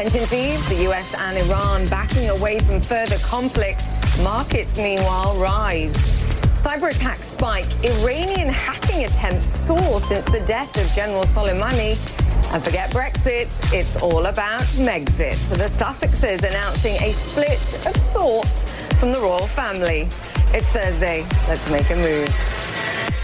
Tensions the US and Iran backing away from further conflict. Markets, meanwhile, rise. Cyber attacks spike. Iranian hacking attempts soar since the death of General Soleimani. And forget Brexit, it's all about Megxit. The Sussexes announcing a split of sorts from the royal family. It's Thursday. Let's make a move.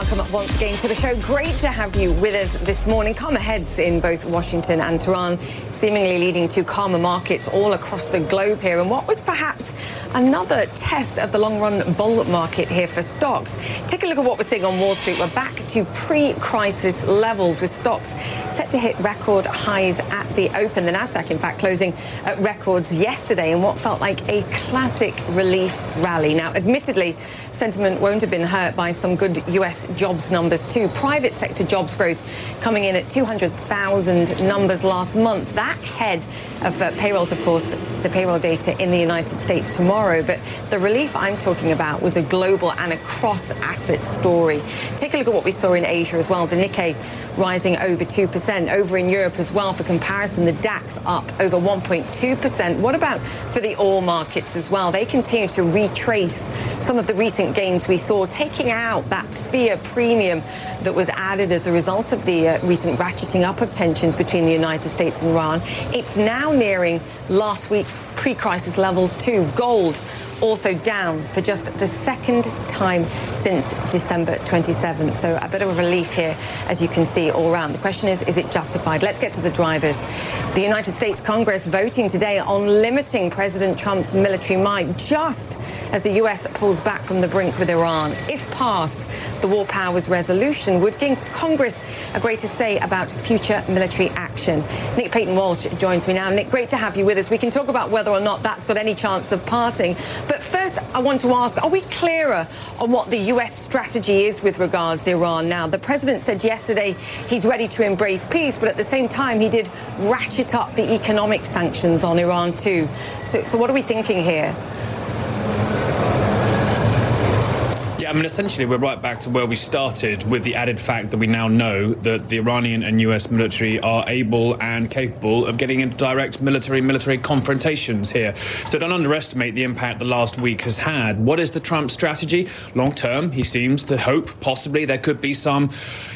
Welcome once again to the show. Great to have you with us this morning. Calmer heads in both Washington and Tehran, seemingly leading to calmer markets all across the globe here. And what was perhaps another test of the long run bull market here for stocks. Take a look at what we're seeing on Wall Street. We're back to pre crisis levels with stocks set to hit record highs at the open. The Nasdaq, in fact, closing at records yesterday in what felt like a classic relief rally. Now, admittedly, sentiment won't have been hurt by some good US jobs numbers too. Private sector jobs growth coming in at 200,000 numbers last month. That head of uh, payrolls, of course, the payroll data in the United States tomorrow. But the relief I'm talking about was a global and a cross asset story. Take a look at what we saw in Asia as well. The Nikkei rising over 2%. Over in Europe as well, for comparison, the DAX up over 1.2%. What about for the oil markets as well? They continue to retrace some of the recent gains we saw, taking out that fear premium that was added as a result of the uh, recent ratcheting up of tensions between the United States and Iran. It's now nearing last week's pre crisis levels, too. Gold also down for just the second time since December 27th. So a bit of a relief here, as you can see all around. The question is, is it justified? Let's get to the drivers. The United States Congress voting today on limiting President Trump's military might just as the U.S. pulls back from the brink with Iran. If passed, the War Powers Resolution would give Congress a greater say about future military action. Nick Paton Walsh joins me now. Nick, great to have you with us. We can talk about whether or not that's got any chance of passing. But first, I want to ask, are we clearer on what the US strategy is with regards to Iran now? The president said yesterday he's ready to embrace peace, but at the same time, he did ratchet up the economic sanctions on Iran too. So, so what are we thinking here? I mean, essentially, we're right back to where we started with the added fact that we now know that the Iranian and US military are able and capable of getting into direct military military confrontations here. So don't underestimate the impact the last week has had. What is the Trump strategy? Long term, he seems to hope possibly there could be some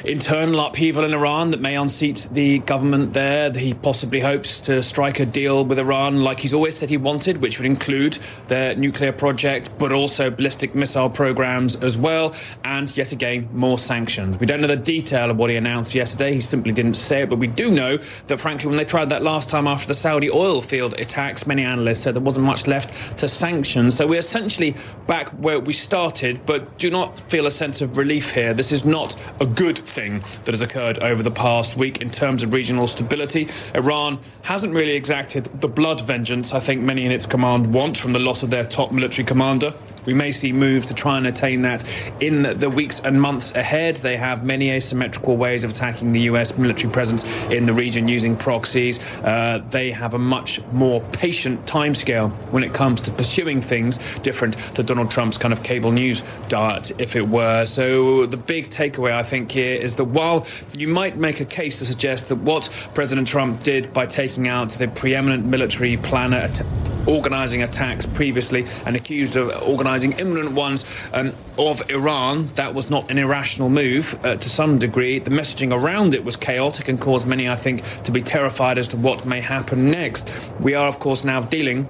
internal upheaval in Iran that may unseat the government there. He possibly hopes to strike a deal with Iran like he's always said he wanted, which would include their nuclear project, but also ballistic missile programs as well, and yet again, more sanctions. We don't know the detail of what he announced yesterday. He simply didn't say it, but we do know that, frankly, when they tried that last time after the Saudi oil field attacks, many analysts said there wasn't much left to sanctions. So we're essentially back where we started, but do not feel a sense of relief here. This is not a good thing that has occurred over the past week in terms of regional stability. Iran hasn't really exacted the blood vengeance I think many in its command want from the loss of their top military commander. We may see moves to try and attain that in the weeks and months ahead. They have many asymmetrical ways of attacking the US military presence in the region using proxies. Uh, they have a much more patient timescale when it comes to pursuing things different to Donald Trump's kind of cable news diet, if it were. So the big takeaway, I think, here is that while you might make a case to suggest that what President Trump did by taking out the preeminent military planner, organizing attacks previously and accused of organizing imminent ones um, of Iran. That was not an irrational move uh, to some degree. The messaging around it was chaotic and caused many, I think, to be terrified as to what may happen next. We are, of course, now dealing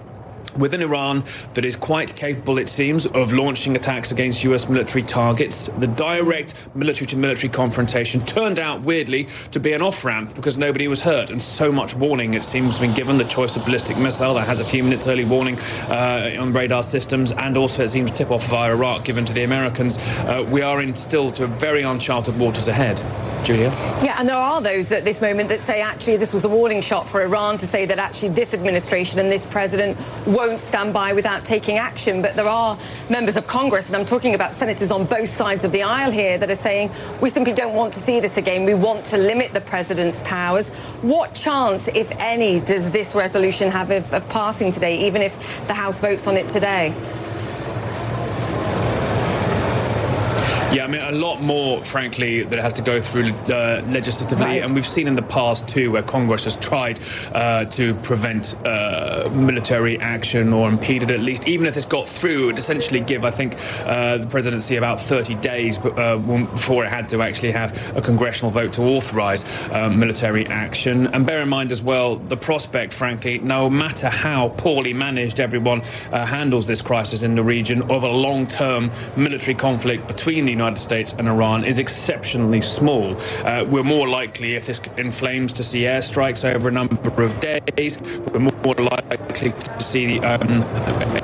within Iran that is quite capable, it seems, of launching attacks against US military targets. The direct military to military confrontation turned out, weirdly, to be an off ramp because nobody was hurt. And so much warning, it seems, has been given the choice of ballistic missile that has a few minutes early warning uh, on radar systems, and also it seems tip off via Iraq given to the Americans. Uh, we are in still to very uncharted waters ahead. Julia? Yeah, and there are those at this moment that say actually this was a warning shot for Iran to say that actually this administration and this president won't stand by without taking action. But there are members of Congress, and I'm talking about senators on both sides of the aisle here, that are saying we simply don't want to see this again. We want to limit the president's powers. What chance, if any, does this resolution have of, of passing today, even if the House votes on it today? Yeah, I mean, a lot more, frankly, that it has to go through uh, legislatively. Right. And we've seen in the past, too, where Congress has tried uh, to prevent uh, military action or impede it at least. Even if it's got through, it would essentially give, I think, uh, the presidency about 30 days uh, before it had to actually have a congressional vote to authorize uh, military action. And bear in mind as well, the prospect, frankly, no matter how poorly managed everyone handles this crisis in the region, of a long term military conflict between the United United States and Iran is exceptionally small. Uh, we're more likely, if this inflames, to see airstrikes over a number of days. We're more likely to see um,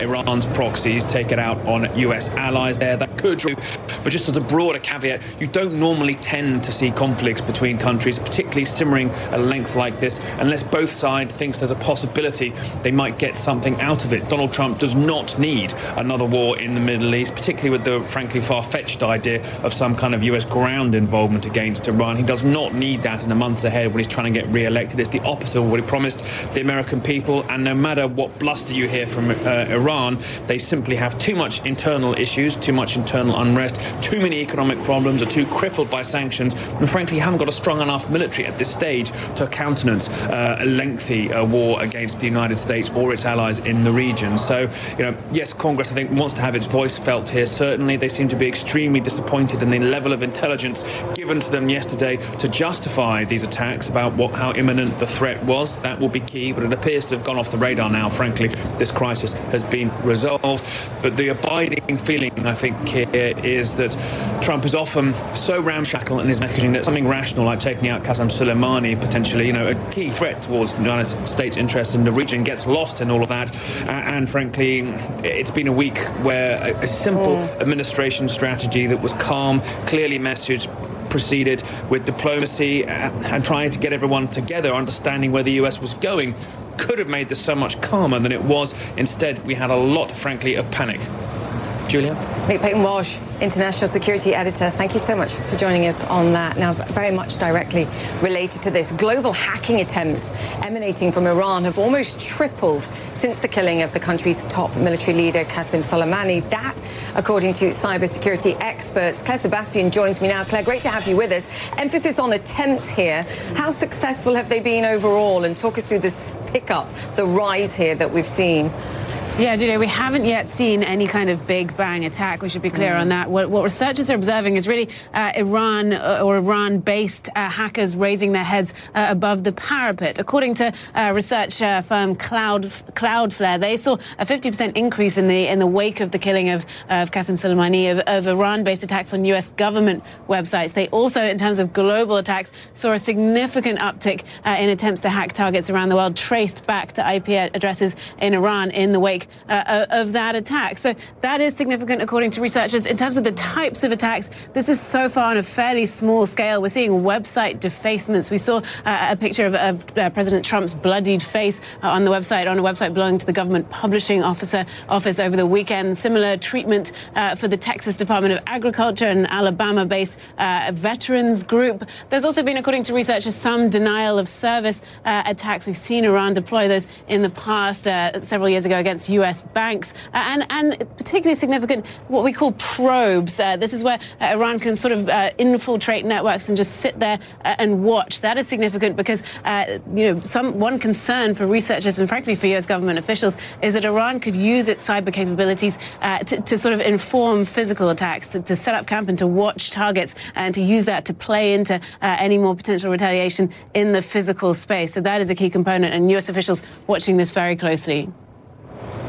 Iran's proxies take it out on US allies there. That could, but just as a broader caveat, you don't normally tend to see conflicts between countries, particularly simmering a length like this, unless both sides thinks there's a possibility they might get something out of it. Donald Trump does not need another war in the Middle East, particularly with the frankly far-fetched idea idea of some kind of US ground involvement against Iran. He does not need that in the months ahead when he's trying to get re-elected. It's the opposite of what he promised the American people. And no matter what bluster you hear from uh, Iran, they simply have too much internal issues, too much internal unrest, too many economic problems, are too crippled by sanctions, and frankly haven't got a strong enough military at this stage to countenance uh, a lengthy uh, war against the United States or its allies in the region. So, you know, yes, Congress I think wants to have its voice felt here. Certainly, they seem to be extremely disappointed disappointed in the level of intelligence given to them yesterday to justify these attacks about what how imminent the threat was. That will be key, but it appears to have gone off the radar now. Frankly, this crisis has been resolved. But the abiding feeling, I think, here is that Trump is often so ramshackle in his messaging that something rational like taking out Qasem Soleimani, potentially, you know, a key threat towards the United States interests in the region, gets lost in all of that. and frankly, it's been a week where a simple mm. administration strategy that was was calm, clearly messaged, proceeded with diplomacy and, and trying to get everyone together, understanding where the US was going, could have made this so much calmer than it was. Instead, we had a lot, frankly, of panic. Julia? Nick Paton Walsh, International Security Editor, thank you so much for joining us on that. Now, very much directly related to this, global hacking attempts emanating from Iran have almost tripled since the killing of the country's top military leader, Qasem Soleimani. That, according to cybersecurity experts. Claire Sebastian joins me now. Claire, great to have you with us. Emphasis on attempts here. How successful have they been overall? And talk us through this pickup, the rise here that we've seen. Yeah, Julia, we haven't yet seen any kind of big bang attack. We should be clear mm. on that. What, what, researchers are observing is really uh, Iran uh, or Iran based uh, hackers raising their heads uh, above the parapet. According to uh, research uh, firm Cloud, Cloudflare, they saw a 50% increase in the in the wake of the killing of, of Qasem Soleimani, of, of Iran based attacks on US government websites. They also, in terms of global attacks, saw a significant uptick in attempts to hack targets around the world, traced back to IP addresses in Iran in the wake uh, of that attack. So that is significant, according to researchers. In terms of the types of attacks, this is so far on a fairly small scale. We're seeing website defacements. We saw uh, a picture of, of uh, President Trump's bloodied face uh, on the website, on a website belonging to the government publishing officer office over the weekend. Similar treatment uh, for the Texas Department of Agriculture and Alabama-based uh, veterans group. There's also been, according to researchers, some denial of service attacks. We've seen Iran deploy those in the past several years ago against U.S. banks, uh, and, and particularly significant what we call probes. Uh, this is where uh, Iran can sort of infiltrate networks and just sit there and watch. That is significant because, you know, some one concern for researchers and frankly for U.S. government officials is that Iran could use its cyber capabilities to, to, sort of inform physical attacks, to, to, set up camp and to watch targets, and to use that to play into any more potential retaliation in the physical space. So that is a key component, and U.S. officials watching this very closely.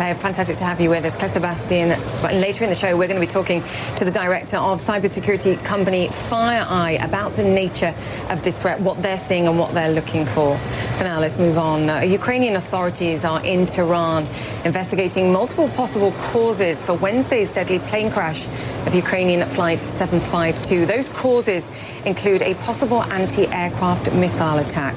Claire, fantastic to have you with us. Claire Sebastian. Later in the show, we're going to be talking to the director of cybersecurity company FireEye about the nature of this threat, what they're seeing and what they're looking for. For now, let's move on. Uh, Ukrainian authorities are in Tehran investigating multiple possible causes for Wednesday's deadly plane crash of Ukrainian Flight 752. Those causes include a possible anti-aircraft missile attack.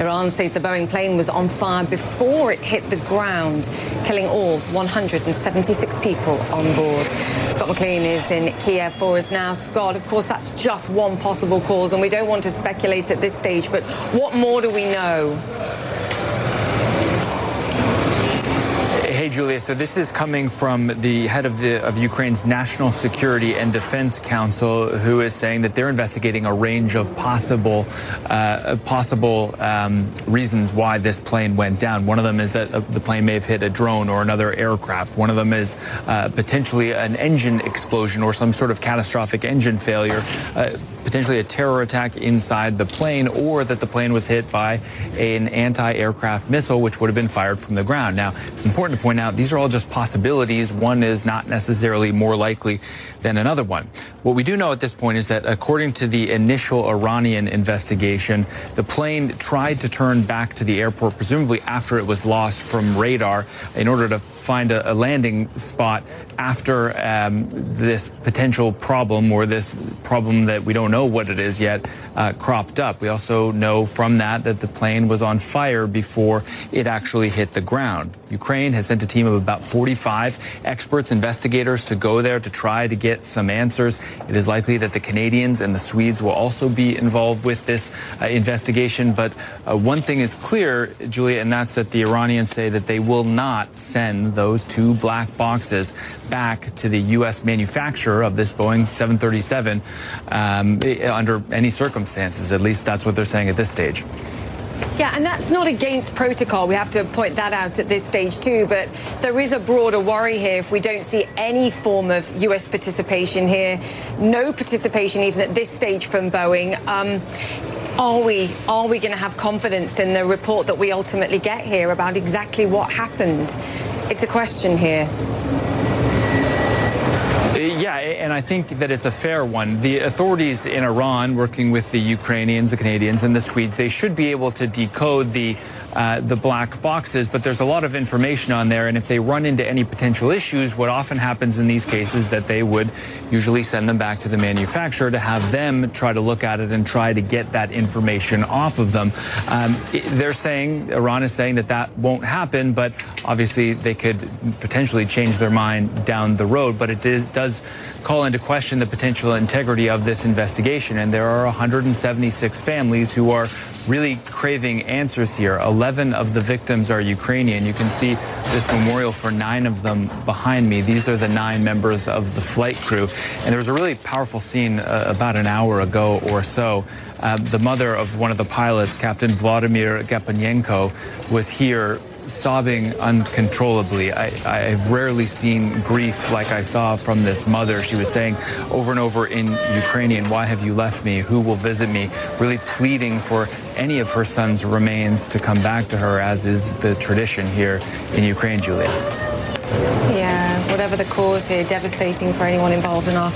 Iran says the Boeing plane was on fire before it hit the ground, killing all 176 people on board. Scott McLean is in Kiev for us now. Scott, of course, that's just one possible cause, and we don't want to speculate at this stage, but what more do we know? Hey, Julia. So this is coming from the head of the of Ukraine's National Security and Defense Council, who is saying that they're investigating a range of possible uh, possible um, reasons why this plane went down. One of them is that the plane may have hit a drone or another aircraft. One of them is uh, potentially an engine explosion or some sort of catastrophic engine failure. Uh, potentially a terror attack inside the plane, or that the plane was hit by an anti-aircraft missile, which would have been fired from the ground. Now, it's important to point out these are all just possibilities. One is not necessarily more likely than another one. What we do know at this point is that according to the initial Iranian investigation, the plane tried to turn back to the airport, presumably after it was lost from radar, in order to find a, a landing spot after um, this potential problem or this problem that we don't know what it is yet uh, cropped up. We also know from that that the plane was on fire before it actually hit the ground. Ukraine has sent team of about 45 experts, investigators to go there to try to get some answers. It is likely that the Canadians and the Swedes will also be involved with this uh, investigation. But uh, one thing is clear, Julia, and that's that the Iranians say that they will not send those two black boxes back to the U.S. manufacturer of this Boeing 737 um, under any circumstances. At least that's what they're saying at this stage. Yeah, and that's not against protocol. We have to point that out at this stage too. But there is a broader worry here if we don't see any form of U.S. participation here, no participation even at this stage from Boeing. Um, are we are we going to have confidence in the report that we ultimately get here about exactly what happened? It's a question here. Yeah, and I think that it's a fair one. The authorities in Iran, working with the Ukrainians, the Canadians, and the Swedes, they should be able to decode the uh, the black boxes, but there's a lot of information on there. And if they run into any potential issues, what often happens in these cases that they would usually send them back to the manufacturer to have them try to look at it and try to get that information off of them. Um, they're saying Iran is saying that that won't happen, but obviously they could potentially change their mind down the road. But it is, does call into question the potential integrity of this investigation. And there are 176 families who are really craving answers here. 11 of the victims are Ukrainian. You can see this memorial for nine of them behind me. These are the nine members of the flight crew. And there was a really powerful scene uh, about an hour ago or so. Uh, the mother of one of the pilots, Captain Vladimir Gaponenko, was here sobbing uncontrollably. I, have rarely seen grief like I saw from this mother. She was saying over and over in Ukrainian, Why have you left me? Who will visit me? Really pleading for any of her son's remains to come back to her, as is the tradition here in Ukraine, Julia. Yeah, whatever the cause here, devastating for anyone involved, and our,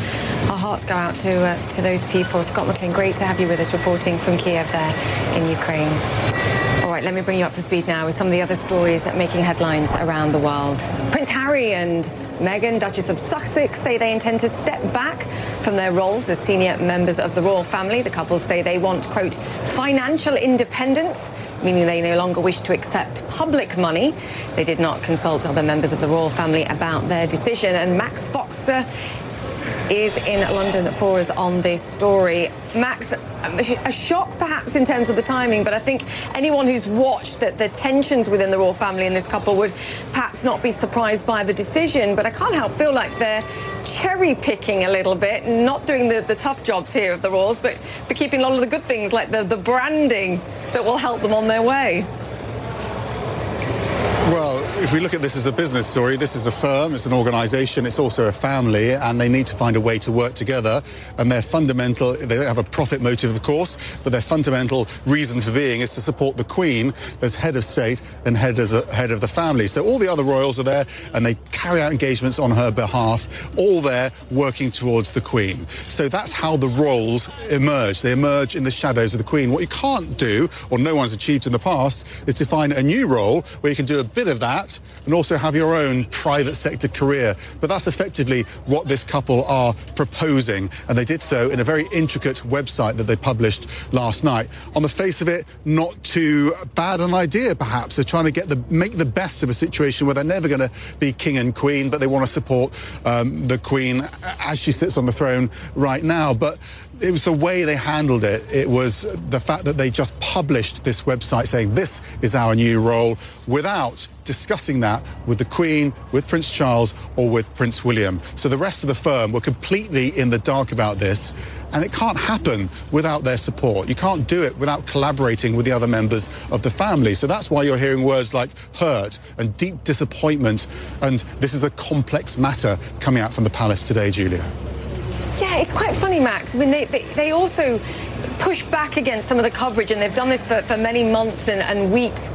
our hearts go out to uh, to those people. Scott McLean, great to have you with us, reporting from Kiev there in Ukraine. Right, let me bring you up to speed now with some of the other stories making headlines around the world. Prince Harry and Meghan, Duchess of Sussex, say they intend to step back from their roles as senior members of the royal family. The couple say they want, quote, financial independence, meaning they no longer wish to accept public money. They did not consult other members of the royal family about their decision. And Max Foster is in London for us on this story. Max, a shock perhaps in terms of the timing, but I think anyone who's watched the, the, tensions within the royal family and this couple would perhaps not be surprised by the decision. But I can't help feel like they're cherry picking a little bit, not doing the, the tough jobs here of the royals, but, but keeping a lot of the good things like the, the branding that will help them on their way. Well, if we look at this as a business story, this is a firm, it's an organisation, it's also a family, and they need to find a way to work together. And their fundamental, they have a profit motive, of course, but their fundamental reason for being is to support the Queen as head of state and head as a, head of the family. So all the other royals are there, and they carry out engagements on her behalf, all there working towards the Queen. So that's how the roles emerge. They emerge in the shadows of the Queen. What you can't do, or no one's achieved in the past, is to find a new role where you can do a bit of that and also have your own private sector career. But that's effectively what this couple are proposing. And they did so in a very intricate website that they published last night. On the face of it, not too bad an idea, perhaps. They're trying to get the make the best of a situation where they're never going to be king and queen, but they want to support um, the queen as she sits on the throne right now. But it was the way they handled it. It was the fact that they just published this website saying this is our new role without discussing that with the Queen, with Prince Charles, or with Prince William. So the rest of the firm were completely in the dark about this. And it can't happen without their support. You can't do it without collaborating with the other members of the family. So that's why you're hearing words like hurt and deep disappointment. And this is a complex matter coming out from the palace today, Julia. Yeah, it's quite funny, Max. I mean, they, they, they, also push back against some of the coverage, and they've done this for, for many months and, and weeks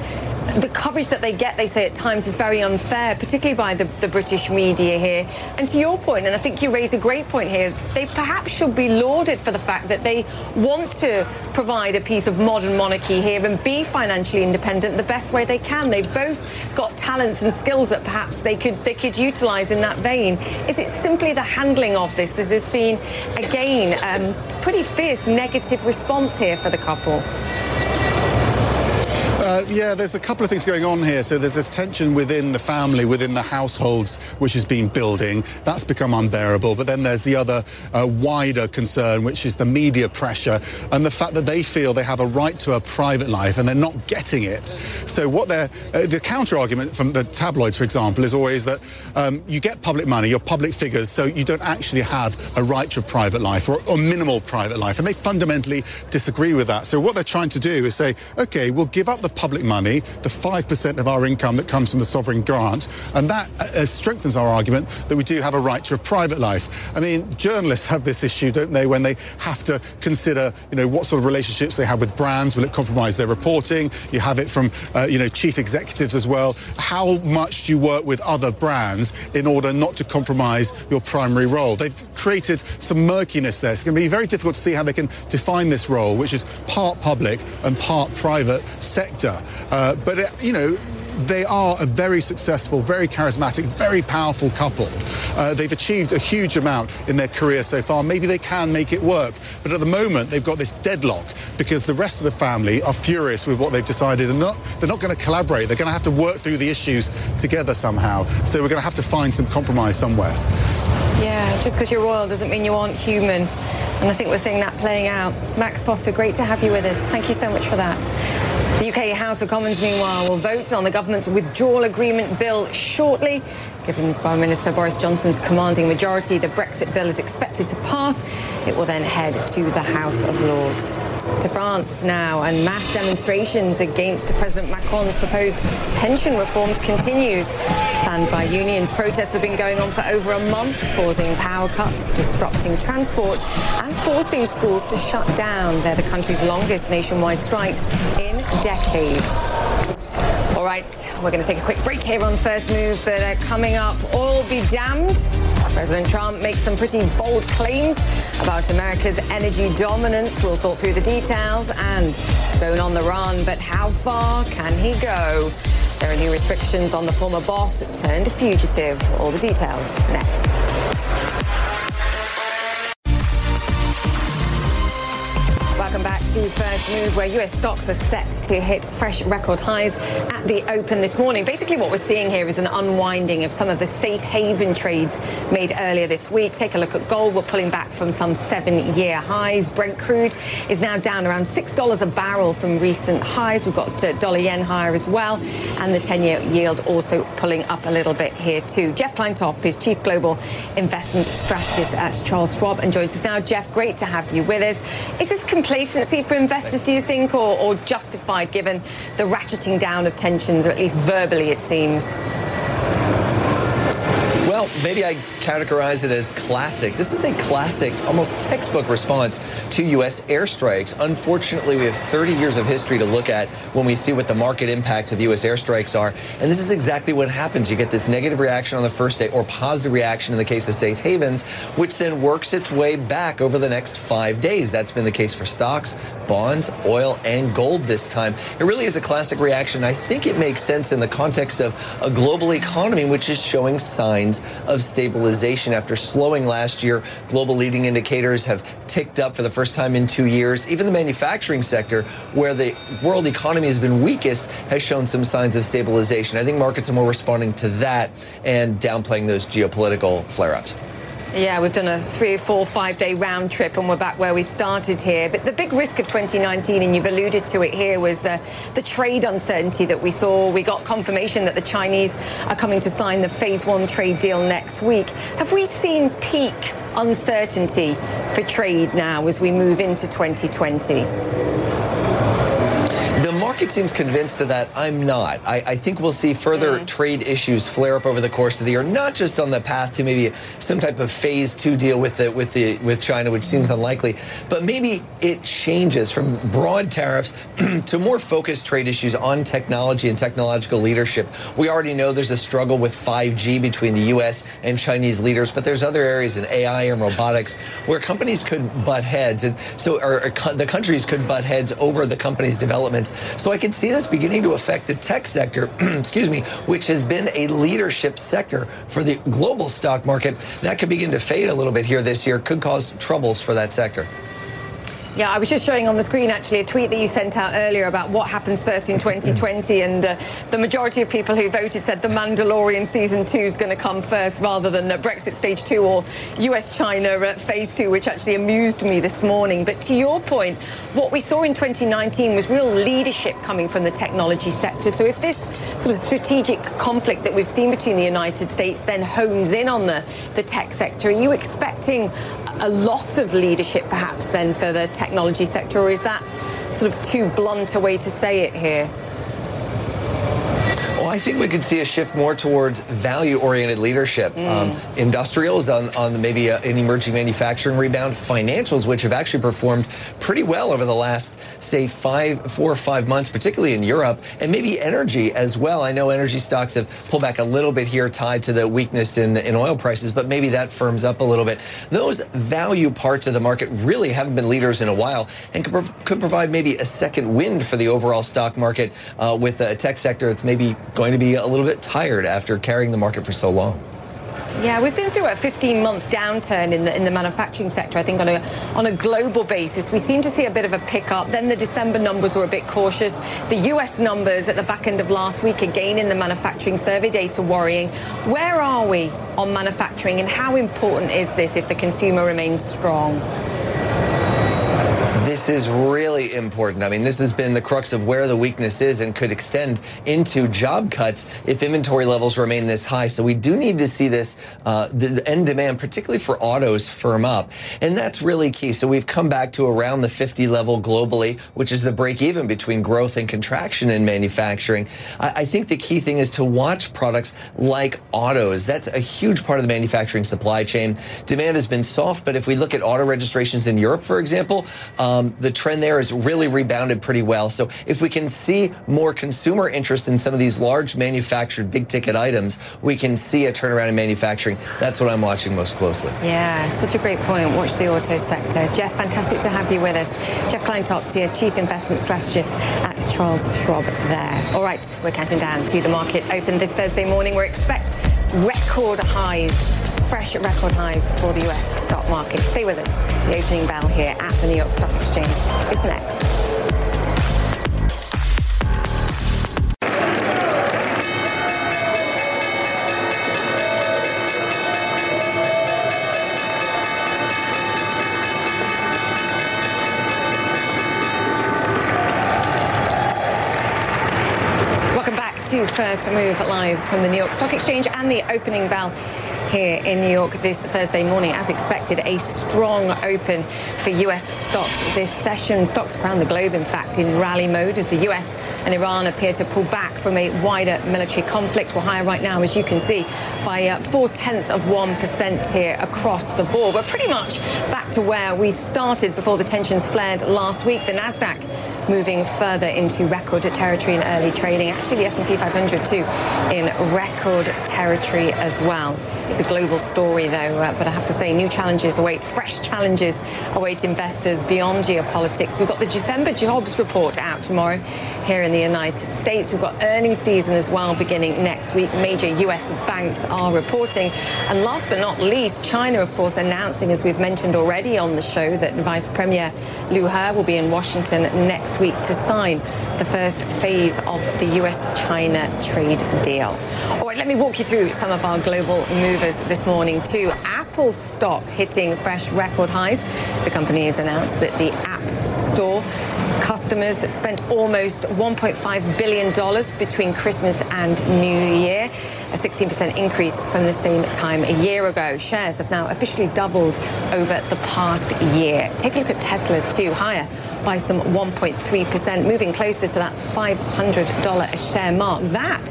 the coverage that they get, they say at times, is very unfair, particularly by the, the, British media here. And to your point, and I think you raise a great point here, they perhaps should be lauded for the fact that they want to provide a piece of modern monarchy here and be financially independent the best way they can. They've both got talents and skills that perhaps they could they could utilise in that vein. Is it simply the handling of this that has seen again um, pretty fierce negative response here for the couple? Uh, yeah, there's a couple of things going on here. So there's this tension within the family, within the households, which has been building. That's become unbearable. But then there's the other uh, wider concern, which is the media pressure and the fact that they feel they have a right to a private life and they're not getting it. So what they're, uh, the counter argument from the tabloids, for example, is always that um, you get public money, you're public figures, so you don't actually have a right to a private life or, or minimal private life. And they fundamentally disagree with that. So what they're trying to do is say, OK, we'll give up the public money, the 5% of our income that comes from the sovereign grant, and that uh, strengthens our argument that we do have a right to a private life. I mean, journalists have this issue, don't they, when they have to consider, you know, what sort of relationships they have with brands. Will it compromise their reporting? You have it from, uh, you know, chief executives as well. How much do you work with other brands in order not to compromise your primary role? They've created some murkiness there. It's going to be very difficult to see how they can define this role, which is part public and part private sector Uh, but, uh, you know, they are a very successful, very charismatic, very powerful couple. Uh, they've achieved a huge amount in their career so far. Maybe they can make it work. But at the moment, they've got this deadlock because the rest of the family are furious with what they've decided and not, they're not going to collaborate. They're going to have to work through the issues together somehow. So we're going to have to find some compromise somewhere. Yeah, just because you're royal doesn't mean you aren't human. And I think we're seeing that playing out. Max Foster, great to have you with us. Thank you so much for that. The UK House of Commons, meanwhile, will vote on the government's withdrawal agreement bill shortly. Given Prime Minister Boris Johnson's commanding majority, the Brexit bill is expected to pass. It will then head to the House of Lords. To France now, and mass demonstrations against President Macron's proposed pension reforms continues. Planned by unions, protests have been going on for over a month, causing power cuts, disrupting transport, and forcing schools to shut down. They're the country's longest nationwide strikes in decades. All right, we're going to take a quick break here on First Move, but uh, coming up, all be damned. President Trump makes some pretty bold claims about America's energy dominance. We'll sort through the details and going on the run, but how far can he go? There are new restrictions on the former boss turned fugitive. All the details next. To First Move, where US stocks are set to hit fresh record highs at the open this morning. Basically, what we're seeing here is an unwinding of some of the safe haven trades made earlier this week. Take a look at gold. We're pulling back from some seven year highs. Brent crude is now down around $6 a barrel from recent highs. We've got uh, dollar yen higher as well, and the 10 year yield also pulling up a little bit here, too. Jeff Kleintop is Chief Global Investment Strategist at Charles Schwab and joins us now. Jeff, great to have you with us. Is this complacency? complacency for investors, do you think, or, or justified given the ratcheting down of tensions, or at least verbally it seems? Well, maybe I categorize it as classic. This is a classic, almost textbook response to U.S. airstrikes. Unfortunately, we have 30 years of history to look at when we see what the market impacts of U.S. airstrikes are. And this is exactly what happens. You get this negative reaction on the first day or positive reaction in the case of safe havens, which then works its way back over the next five days. That's been the case for stocks, bonds, oil, and gold this time. It really is a classic reaction. I think it makes sense in the context of a global economy which is showing signs of stabilization after slowing last year. Global leading indicators have ticked up for the first time in two years. Even the manufacturing sector, where the world economy has been weakest, has shown some signs of stabilization. I think markets are more responding to that and downplaying those geopolitical flare ups. Yeah, we've done a three, four, five day round trip and we're back where we started here. But the big risk of 2019, and you've alluded to it here, was uh, the trade uncertainty that we saw. We got confirmation that the Chinese are coming to sign the phase one trade deal next week. Have we seen peak uncertainty for trade now as we move into 2020? Market seems convinced of that. I'm not. I, I think we'll see further mm. trade issues flare up over the course of the year, not just on the path to maybe some type of phase two deal with the with the with China, which seems mm. unlikely, but maybe it changes from broad tariffs to more focused trade issues on technology and technological leadership. We already know there's a struggle with 5G between the U.S. and Chinese leaders, but there's other areas in AI and robotics where companies could butt heads, and so or, or the countries could butt heads over the company's developments. So so I can see this beginning to affect the tech sector, excuse me, which has been a leadership sector for the global stock market. That could begin to fade a little bit here this year, could cause troubles for that sector. Yeah, I was just showing on the screen actually a tweet that you sent out earlier about what happens first in 2020, and uh, the majority of people who voted said the Mandalorian season two is going to come first rather than uh, Brexit stage two or US China uh, phase two, which actually amused me this morning. But to your point, what we saw in 2019 was real leadership coming from the technology sector. So if this sort of strategic conflict that we've seen between the United States then hones in on the, the tech sector, are you expecting a loss of leadership perhaps then for the technology sector, or is that sort of too blunt a way to say it here? Well, I think we could see a shift more towards value-oriented leadership. Mm. Um, industrials on, on maybe a, an emerging manufacturing rebound. Financials, which have actually performed pretty well over the last, say, five, four or five months, particularly in Europe, and maybe energy as well. I know energy stocks have pulled back a little bit here, tied to the weakness in, in oil prices, but maybe that firms up a little bit. Those value parts of the market really haven't been leaders in a while, and could, prov- could provide maybe a second wind for the overall stock market uh, with a tech sector. that's maybe going to be a little bit tired after carrying the market for so long. Yeah, we've been through a 15-month downturn in the in the manufacturing sector. I think on a on a global basis, we seem to see a bit of a pickup. Then the December numbers were a bit cautious. The U.S. numbers at the back end of last week, again in the manufacturing survey data, worrying. Where are we on manufacturing, and how important is this if the consumer remains strong? This is really important. I mean, this has been the crux of where the weakness is and could extend into job cuts if inventory levels remain this high. So we do need to see this, uh, the end demand, particularly for autos, firm up. And that's really key. So we've come back to around the 50 level globally, which is the break even between growth and contraction in manufacturing. I, I think the key thing is to watch products like autos. That's a huge part of the manufacturing supply chain. Demand has been soft, but if we look at auto registrations in Europe, for example, um, um, the trend there has really rebounded pretty well. So if we can see more consumer interest in some of these large manufactured big ticket items, we can see a turnaround in manufacturing. That's what I'm watching most closely. Yeah, such a great point. Watch the auto sector. Jeff, fantastic to have you with us. Jeff Kleintop, your Chief Investment Strategist at Charles Schwab there. All right, we're counting down to the market open this Thursday morning. We expect record highs fresh record highs for the US stock market. Stay with us. The opening bell here at the New York Stock Exchange is next. Welcome back to First Move live from the New York Stock Exchange and the opening bell here in New York this Thursday morning. As expected, a strong open for U.S. stocks this session. Stocks around the globe, in fact, in rally mode as the U.S. and Iran appear to pull back from a wider military conflict. We're higher right now, as you can see, by uh, four tenths of 1% here across the board. We're pretty much back to where we started before the tensions flared last week. The NASDAQ moving further into record territory in early trading. Actually, the S&P 500 too in record territory as well. It's a global story, though, uh, but I have to say, new challenges await, fresh challenges await investors beyond geopolitics. We've got the December jobs report out tomorrow here in the United States. We've got earnings season as well beginning next week. Major U.S. banks are reporting. And last but not least, China, of course, announcing, as we've mentioned already on the show, that Vice Premier Liu He will be in Washington next week to sign the first phase of the U.S.-China trade deal. All right, let me walk you through some of our global movers this morning, too. Apple stock hitting fresh record highs. The company has announced that the App Store customers spent almost $1.5 billion between Christmas and New Year, a 16% increase from the same time a year ago. Shares have now officially doubled over the past year. Take a look at Tesla, too, higher by some 1.3%, moving closer to that $500 a share mark. That,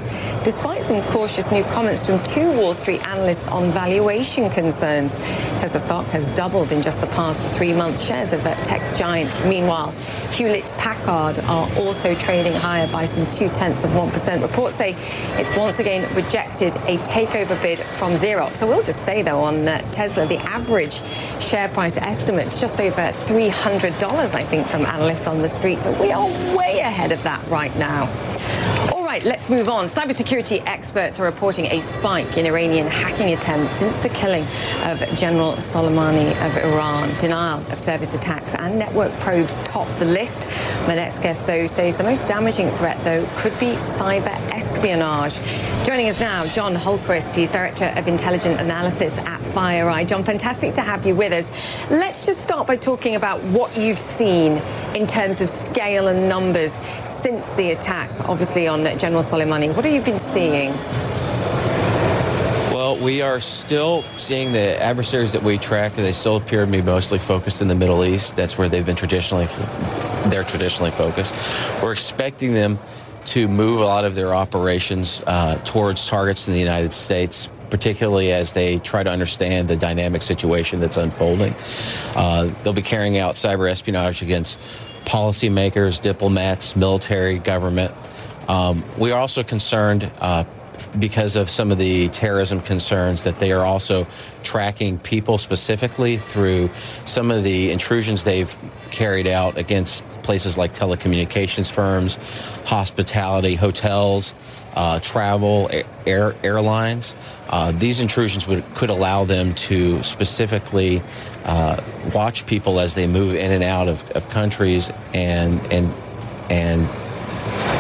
despite some cautious new comments from two Wall Street analysts on valuation concerns. Tesla stock has doubled in just the past three months. Shares of that tech giant, meanwhile, Hewlett Packard are also trading higher by some two tenths of 1%. Reports say it's once again rejected a takeover bid from Xerox. So we'll just say, though, on uh, Tesla, the average share price estimate is just over $300, I think, from analysts on the street. So we are way ahead of that right now. Right, let's move on. Cybersecurity experts are reporting a spike in Iranian hacking attempts since the killing of General Soleimani of Iran. Denial of service attacks and network probes top the list. My next guest, though, says the most damaging threat, though, could be cyber espionage. Joining us now, John Hultquist. He's Director of Intelligent Analysis at FireEye. John, fantastic to have you with us. Let's just start by talking about what you've seen in terms of scale and numbers since the attack, obviously on General Soleimani. What have you been seeing? Well, we are still seeing the adversaries that we track. And they still appear to be mostly focused in the Middle East. That's where they've been traditionally, they're traditionally focused. We're expecting them to move a lot of their operations uh, towards targets in the United States, particularly as they try to understand the dynamic situation that's unfolding. Uh, they'll be carrying out cyber espionage against policymakers, diplomats, military, government. Um, we are also concerned uh, because of some of the terrorism concerns that they are also tracking people specifically through some of the intrusions they've carried out against places like telecommunications firms, hospitality, hotels, uh, travel, air, airlines. Uh, these intrusions would, could allow them to specifically uh, watch people as they move in and out of, of countries and and and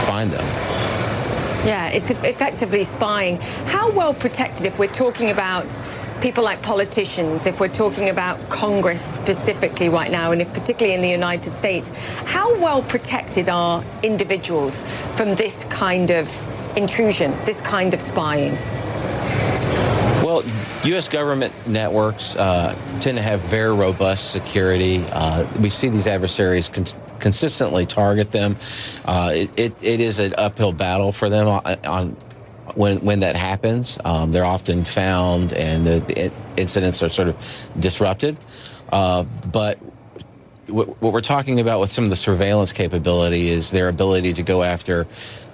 find them. Yeah, it's effectively spying. How well protected, if we're talking about people like politicians, if we're talking about Congress specifically right now, and if particularly in the United States, how well protected are individuals from this kind of intrusion, this kind of spying? Well, U.S. government networks uh, tend to have very robust security. Uh, we see these adversaries cons- consistently target them. Uh, it, it, it is an uphill battle for them on, on when when that happens. Um, they're often found, and the, the, incidents are sort of disrupted. Uh, but what, what we're talking about with some of the surveillance capability is their ability to go after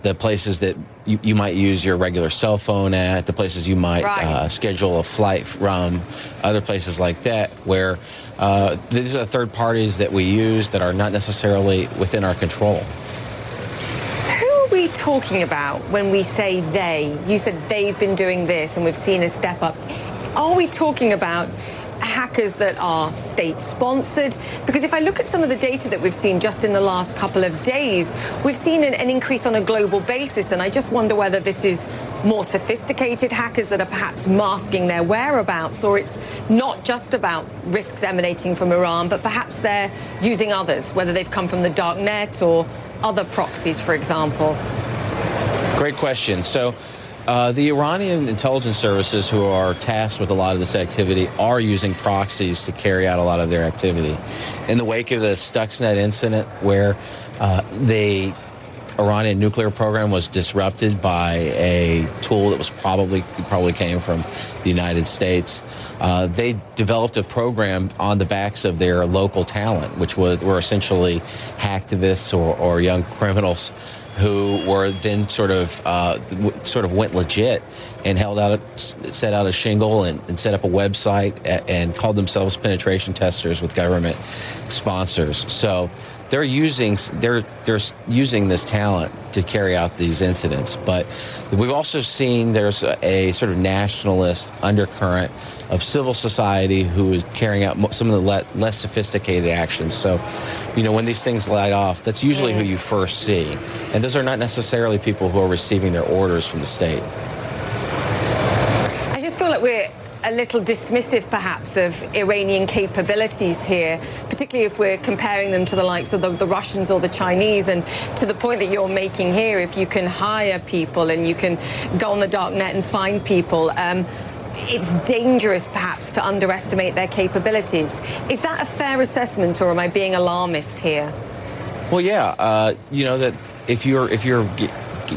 the places that you, you might use your regular cell phone at, the places you might right. uh, schedule a flight from, other places like that, where uh, these are the third parties that we use that are not necessarily within our control. Who are we talking about when we say they? You said they've been doing this and we've seen a step up. Are we talking about hackers that are state sponsored? Because if I look at some of the data that we've seen just in the last couple of days, we've seen an, an increase on a global basis. And I just wonder whether this is more sophisticated hackers that are perhaps masking their whereabouts, or it's not just about risks emanating from Iran, but perhaps they're using others, whether they've come from the dark net or other proxies, for example. Great question. So, uh, the Iranian intelligence services, who are tasked with a lot of this activity, are using proxies to carry out a lot of their activity. In the wake of the Stuxnet incident, where uh, the Iranian nuclear program was disrupted by a tool that was probably probably came from the United States. Uh, they developed a program on the backs of their local talent, which were, were essentially hacktivists or, or young criminals who were then sort of uh, sort of went legit and held out, set out a shingle and, and set up a website and called themselves penetration testers with government sponsors. So they're using they're they're using this talent to carry out these incidents. But we've also seen there's a, a sort of nationalist undercurrent of civil society who is carrying out some of the le- less sophisticated actions. So, you know, when these things light off, that's usually who you first see, and those are not necessarily people who are receiving their orders from the state. I just feel like we're a little dismissive, perhaps, of Iranian capabilities here, particularly if we're comparing them to the likes of the, the, Russians or the Chinese. And to the point that you're making here, if you can hire people and you can go on the dark net and find people, um, it's dangerous perhaps to underestimate their capabilities. Is that a fair assessment, or am I being alarmist here? Well, yeah, uh, you know that if you're if you're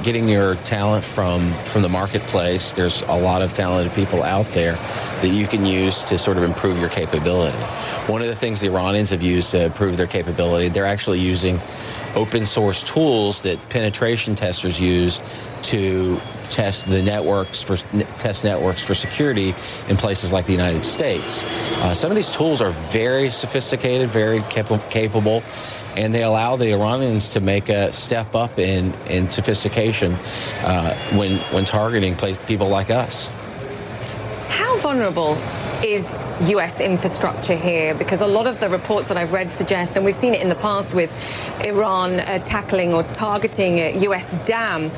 getting your talent from from the marketplace. There's a lot of talented people out there that you can use to sort of improve your capability. One of the things the Iranians have used to improve their capability, they're actually using open source tools that penetration testers use to test the networks for test networks for security in places like the United States. Uh, some of these tools are very sophisticated, very cap- capable, and they allow the Iranians to make a step up in in sophistication uh, when when targeting people like us. How vulnerable is US infrastructure here? Because a lot of the reports that I've read suggest, and we've seen it in the past with Iran uh, tackling or targeting a US dam.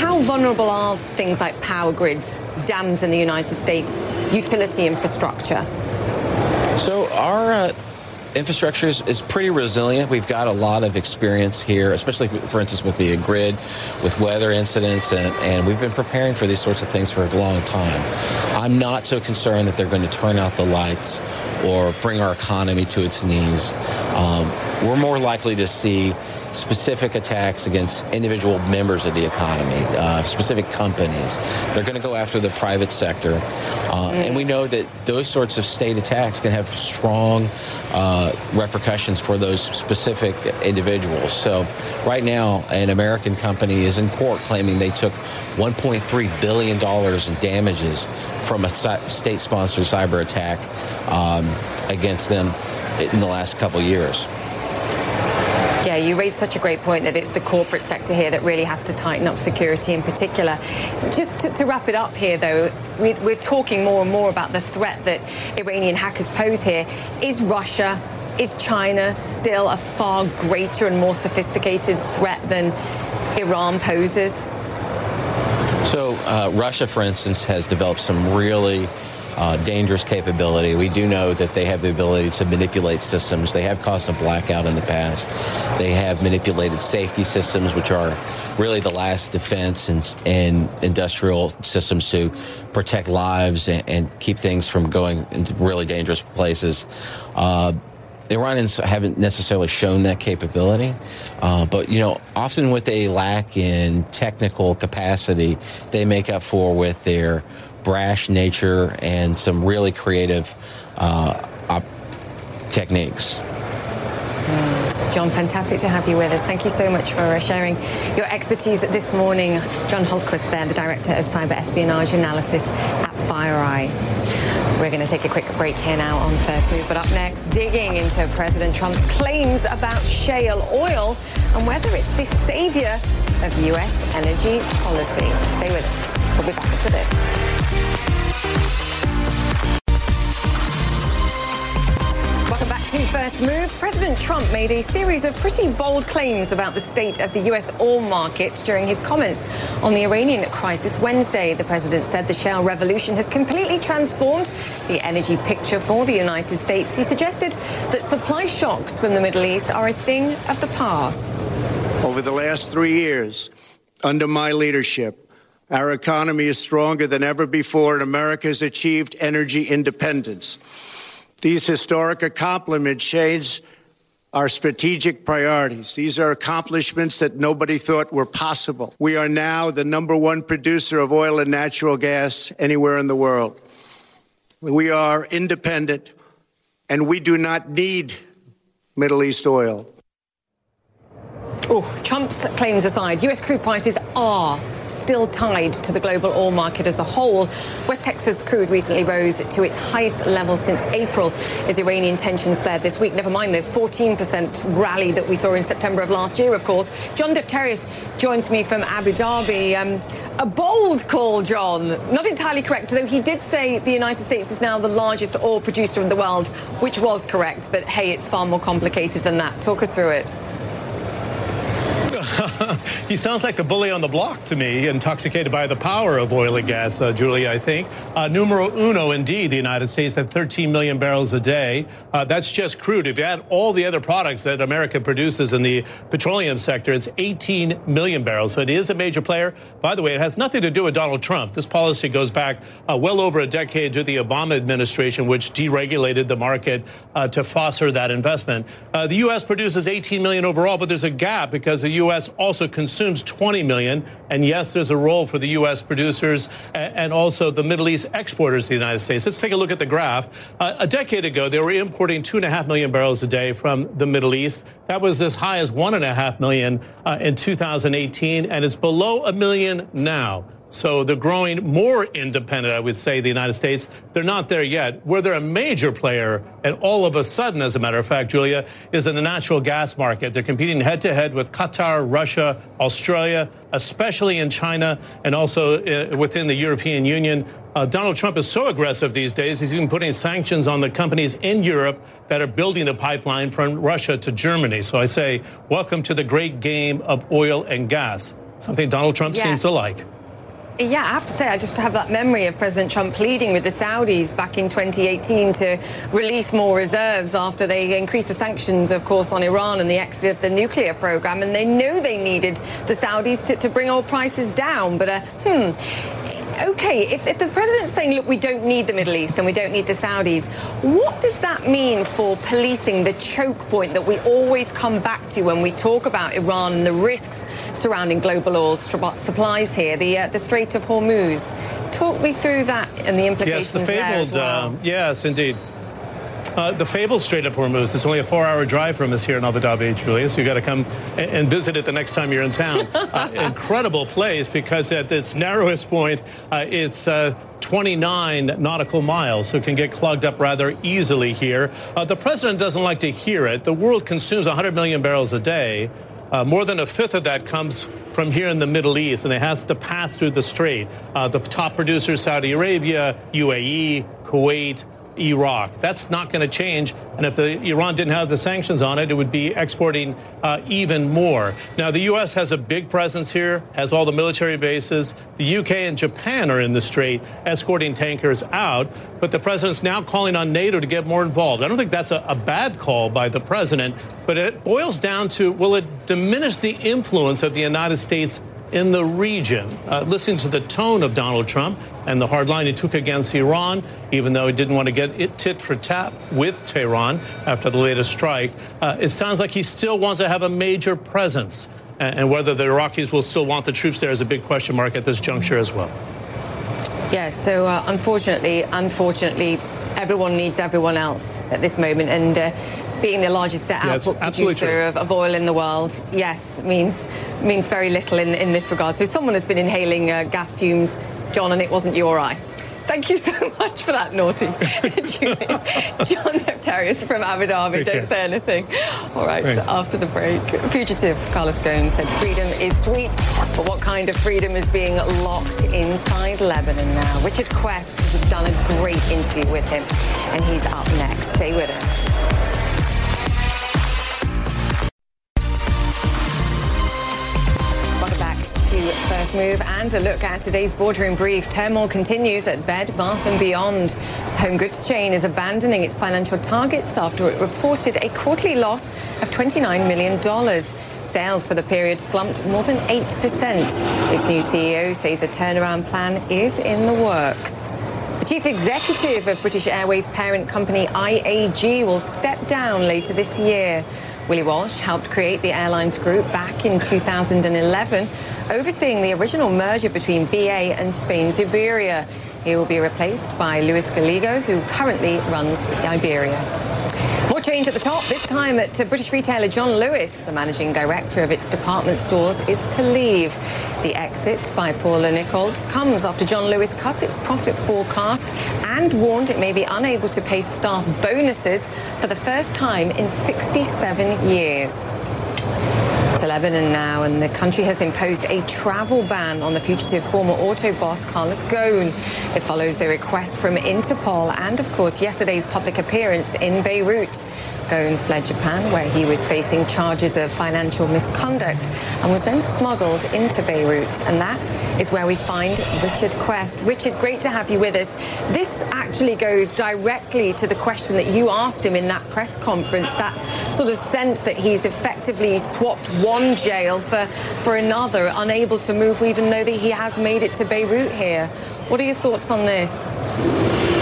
How vulnerable are things like power grids, dams in the United States, utility infrastructure? So our uh, infrastructure is, is, pretty resilient. We've got a lot of experience here, especially, for instance, with the grid, with weather incidents, and, and we've been preparing for these sorts of things for a long time. I'm not so concerned that they're going to turn out the lights or bring our economy to its knees. Um, we're more likely to see specific attacks against individual members of the economy, uh, specific companies. They're going to go after the private sector. Uh, mm. And we know that those sorts of state attacks can have strong uh, repercussions for those specific individuals. So right now, an American company is in court claiming they took $1.3 billion in damages from a state-sponsored cyber attack um, against them in the last couple years. Yeah, you raised such a great point that it's the corporate sector here that really has to tighten up security in particular. Just to, to wrap it up here, though, we, we're talking more and more about the threat that Iranian hackers pose here. Is Russia is China still a far greater and more sophisticated threat than Iran poses? So, uh, Russia, for instance, has developed some really uh, dangerous capability. We do know that they have the ability to manipulate systems. They have caused a blackout in the past. They have manipulated safety systems, which are really the last defense and, and industrial systems to protect lives and, and, keep things from going into really dangerous places. Uh, Iranians haven't necessarily shown that capability, uh, but you know, often what they lack in technical capacity, they make up for with their brash nature and some really creative uh, op- techniques. John, fantastic to have you with us. Thank you so much for uh, sharing your expertise this morning. John Hultquist there, the Director of Cyber Espionage Analysis at FireEye. We're going to take a quick break here now on First Move, but up next, digging into President Trump's claims about shale oil and whether it's the savior of U.S. energy policy. Stay with us. We'll be back after this. To First Move, President Trump made a series of pretty bold claims about the state of the U.S. oil market during his comments on the Iranian crisis Wednesday. The president said the shale revolution has completely transformed the energy picture for the United States. He suggested that supply shocks from the Middle East are a thing of the past. Over the last three years, under my leadership, Our economy is stronger than ever before, and America has achieved energy independence. These historic accomplishments change our strategic priorities. These are accomplishments that nobody thought were possible. We are now the number one producer of oil and natural gas anywhere in the world. We are independent, and we do not need Middle East oil. Oh, Trump's claims aside, US crude prices are still tied to the global oil market as a whole. West Texas crude recently rose to its highest level since April as Iranian tensions flared this week. Never mind the 14% rally that we saw in September of last year, of course. John Defterios joins me from Abu Dhabi. Um, a bold call, John. Not entirely correct, though he did say the United States is now the largest oil producer in the world, which was correct. But hey, it's far more complicated than that. Talk us through it. He sounds like the bully on the block to me, intoxicated by the power of oil and gas, uh, Julie, I think. Uh, numero uno, indeed, the United States at 13 million barrels a day. Uh, that's just crude. If you add all the other products that America produces in the petroleum sector, it's 18 million barrels. So it is a major player. By the way, it has nothing to do with Donald Trump. This policy goes back uh, well over a decade to the Obama administration, which deregulated the market uh, to foster that investment. Uh, the U.S. produces 18 million overall, but there's a gap because the U.S. also consumes 20 million. And yes, there's a role for the U.S. producers and also the Middle East exporters to the United States. Let's take a look at the graph. Uh, a decade ago, they were importing two and a half million barrels a day from the Middle East. That was as high as one and a half million uh, in 2018, and it's below a million now. So they're growing more independent, I would say, the United States. They're not there yet. Where they're a major player, and all of a sudden, as a matter of fact, Julia, is in the natural gas market. They're competing head to head with Qatar, Russia, Australia, especially in China, and also uh, within the European Union. Uh, Donald Trump is so aggressive these days, he's even putting sanctions on the companies in Europe that are building the pipeline from Russia to Germany. So I say, welcome to the great game of oil and gas, something Donald Trump yeah. seems to like. Yeah, I have to say, I just have that memory of President Trump pleading with the Saudis back in 2018 to release more reserves after they increased the sanctions, of course, on Iran and the exit of the nuclear program. And they knew they needed the Saudis to, to bring oil prices down. But, uh, hmm, okay, if, if the president's saying, look, we don't need the Middle East and we don't need the Saudis, what does that mean for policing the choke point that we always come back to when we talk about Iran and the risks surrounding global oil supplies here, the, uh, the Strait of Hormuz? Talk me through that and the implications yes, the fabled, there as well. Uh, yes, indeed. Uh, the fabled Strait of Hormuz. It's only a four-hour drive from us here in Abu Dhabi, Julius. So you got to come and, visit it the next time you're in town. Uh, incredible place because at its narrowest point, uh, it's uh, 29 nautical miles, so it can get clogged up rather easily here. Uh, the president doesn't like to hear it. The world consumes 100 million barrels a day. Uh, more than a fifth of that comes from here in the Middle East, and it has to pass through the strait. Uh, the top producers, Saudi Arabia, UAE, Kuwait, Iraq. That's not going to change. And if the, Iran didn't have the sanctions on it, it would be exporting uh, even more. Now, the U.S. has a big presence here, has all the military bases. The U.K. and Japan are in the strait, escorting tankers out. But the president's now calling on NATO to get more involved. I don't think that's a, a bad call by the president, but it boils down to will it diminish the influence of the United States in the region. Uh, listening to the tone of Donald Trump and the hard line he took against Iran, even though he didn't want to get it tit for tat with Tehran after the latest strike, uh, it sounds like he still wants to have a major presence. And whether the Iraqis will still want the troops there is a big question mark at this juncture as well. Yes, so uh, unfortunately, unfortunately, everyone needs everyone else at this moment. And uh, being the largest output producer of, of, oil in the world, yes, means means very little in, in this regard. So someone has been inhaling uh, gas fumes, John, and it wasn't your eye. Thank you so much for that, naughty. John Defterios from Abu Dhabi. Don't say anything. All right, after the break. Fugitive Carlos Ghosn said freedom is sweet, but what kind of freedom is being locked inside Lebanon now? Richard Quest has done a great interview with him, and he's up next. Stay with us. Move and a look at today's boardroom brief. Turmoil continues at Bed Bath & Beyond. Home goods chain is abandoning its financial targets after it reported a quarterly loss of $29 million. Sales for the period slumped more than 8%. Its new CEO says a turnaround plan is in the works. The chief executive of British Airways parent company IAG will step down later this year. Willie Walsh helped create the airlines group back in 2011, overseeing the original merger between BA and Spain's Iberia. He will be replaced by Luis Gallego, who currently runs Iberia. More change at the top, this time at British retailer John Lewis. The managing director of its department stores is to leave. The exit by Paula Nickolds comes after John Lewis cut its profit forecast and warned it may be unable to pay staff bonuses for the first time in 67 years to Lebanon now, and the country has imposed a travel ban on the fugitive former auto boss Carlos Ghosn. It follows a request from Interpol and, of course, yesterday's public appearance in Beirut. Ghosn fled Japan, where he was facing charges of financial misconduct and was then smuggled into Beirut. And that is where we find Richard Quest. Richard, great to have you with us. This actually goes directly to the question that you asked him in that press conference, that sort of sense that he's effectively swapped one jail for, for another, unable to move, even though that he has made it to Beirut here. What are your thoughts on this?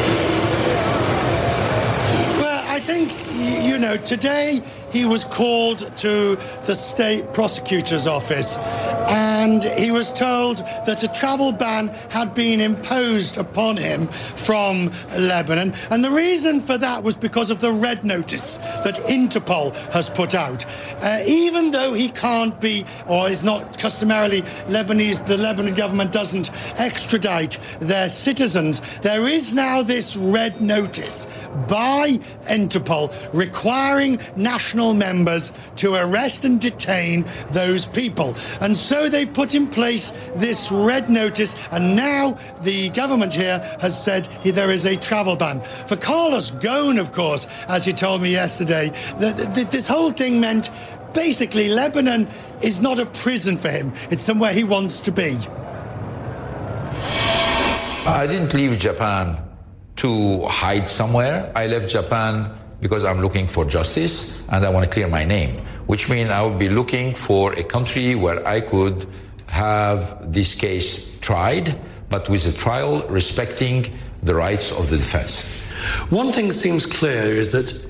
You know, today he was called to the state prosecutor's office and he was told that a travel ban had been imposed upon him from Lebanon. And the reason for that was because of the red notice that Interpol has put out. Uh, even though he can't be, or is not customarily Lebanese, the Lebanon government doesn't extradite their citizens, there is now this red notice by Interpol requiring national members to arrest and detain those people. And so they've put in place this red notice, and now the government here has said there is a travel ban. For Carlos Ghosn, of course, as he told me yesterday, that this whole thing meant basically Lebanon is not a prison for him, it's somewhere he wants to be. I didn't leave Japan to hide somewhere. I left Japan because I'm looking for justice and I want to clear my name, which means I would be looking for a country where I could have this case tried, but with a trial respecting the rights of the defense. One thing seems clear is that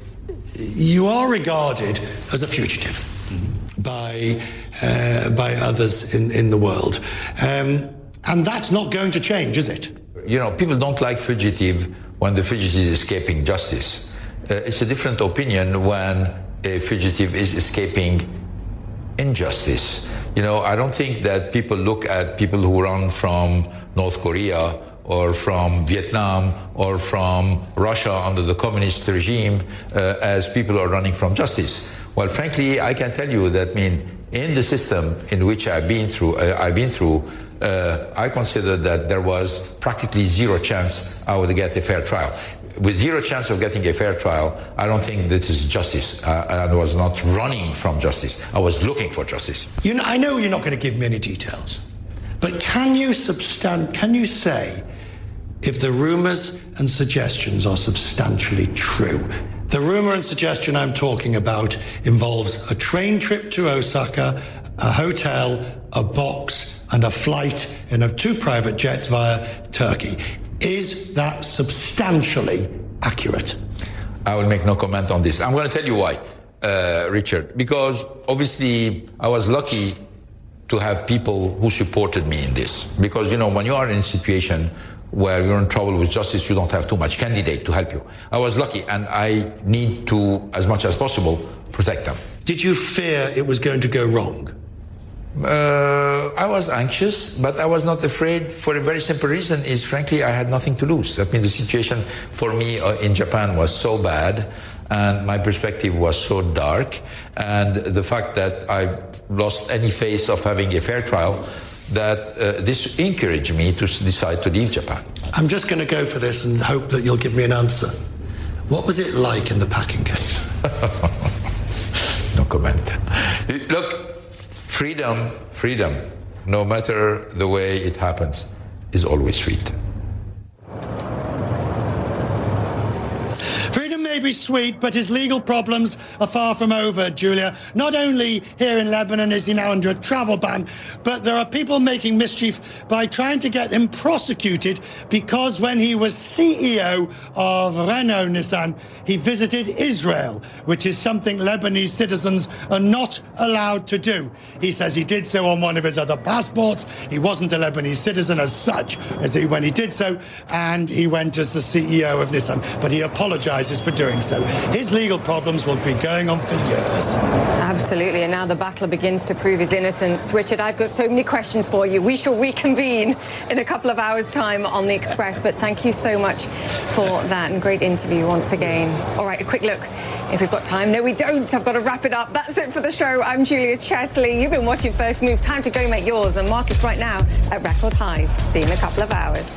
you are regarded as a fugitive mm-hmm. by, uh, by others in, in the world. Um, and that's not going to change, is it? You know, people don't like fugitive when the fugitive is escaping justice. Uh, it's a different opinion when a fugitive is escaping injustice. You know, I don't think that people look at people who run from North Korea or from Vietnam or from Russia under the communist regime uh, as people are running from justice. Well, frankly, I can tell you that, mean, in the system in which I've been through, uh, I've been through, uh, I consider that there was practically zero chance I would get a fair trial with zero chance of getting a fair trial, I don't think this is justice. Uh, I was not running from justice. I was looking for justice. You know, I know you're not going to give me any details, but can you substan- Can you say if the rumours and suggestions are substantially true? The rumour and suggestion I'm talking about involves a train trip to Osaka, a hotel, a box, and a flight in a two private jets via Turkey. Is that substantially accurate? I will make no comment on this. I'm going to tell you why, uh, Richard. Because obviously, I was lucky to have people who supported me in this. Because, you know, when you are in a situation where you're in trouble with justice, you don't have too much candidate to help you. I was lucky, and I need to, as much as possible, protect them. Did you fear it was going to go wrong? Uh, I was anxious, but I was not afraid for a very simple reason is frankly I had nothing to lose. That means the situation for me uh, in Japan was so bad and my perspective was so dark and the fact that I lost any face of having a fair trial that uh, this encouraged me to decide to leave Japan. I'm just going to go for this and hope that you'll give me an answer. What was it like in the packing case? no comment. Look, freedom, freedom no matter the way it happens, is always sweet. Freedom may be sweet, but his legal problems are far from over, Julia. Not only here in Lebanon is he now under a travel ban, but there are people making mischief by trying to get him prosecuted because when he was CEO of Renault Nissan, he visited Israel, which is something Lebanese citizens are not allowed to do. He says he did so on one of his other passports. He wasn't a Lebanese citizen as such as he, when he did so, and he went as the CEO of Nissan, but he apologizes for doing so. His legal problems will be going on for years. Absolutely. And now the battle begins to prove his innocence. Richard, I've got so many questions for you. We shall reconvene in a couple of hours' time on the Express. But thank you so much for that and great interview once again. All right, a quick look if we've got time. No, we don't. I've got to wrap it up. That's it for the show. I'm Julia Chatterley. You've been watching First Move. Time to go make yours. And markets right now at record highs. See you in a couple of hours.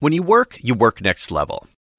When you work, you work next level.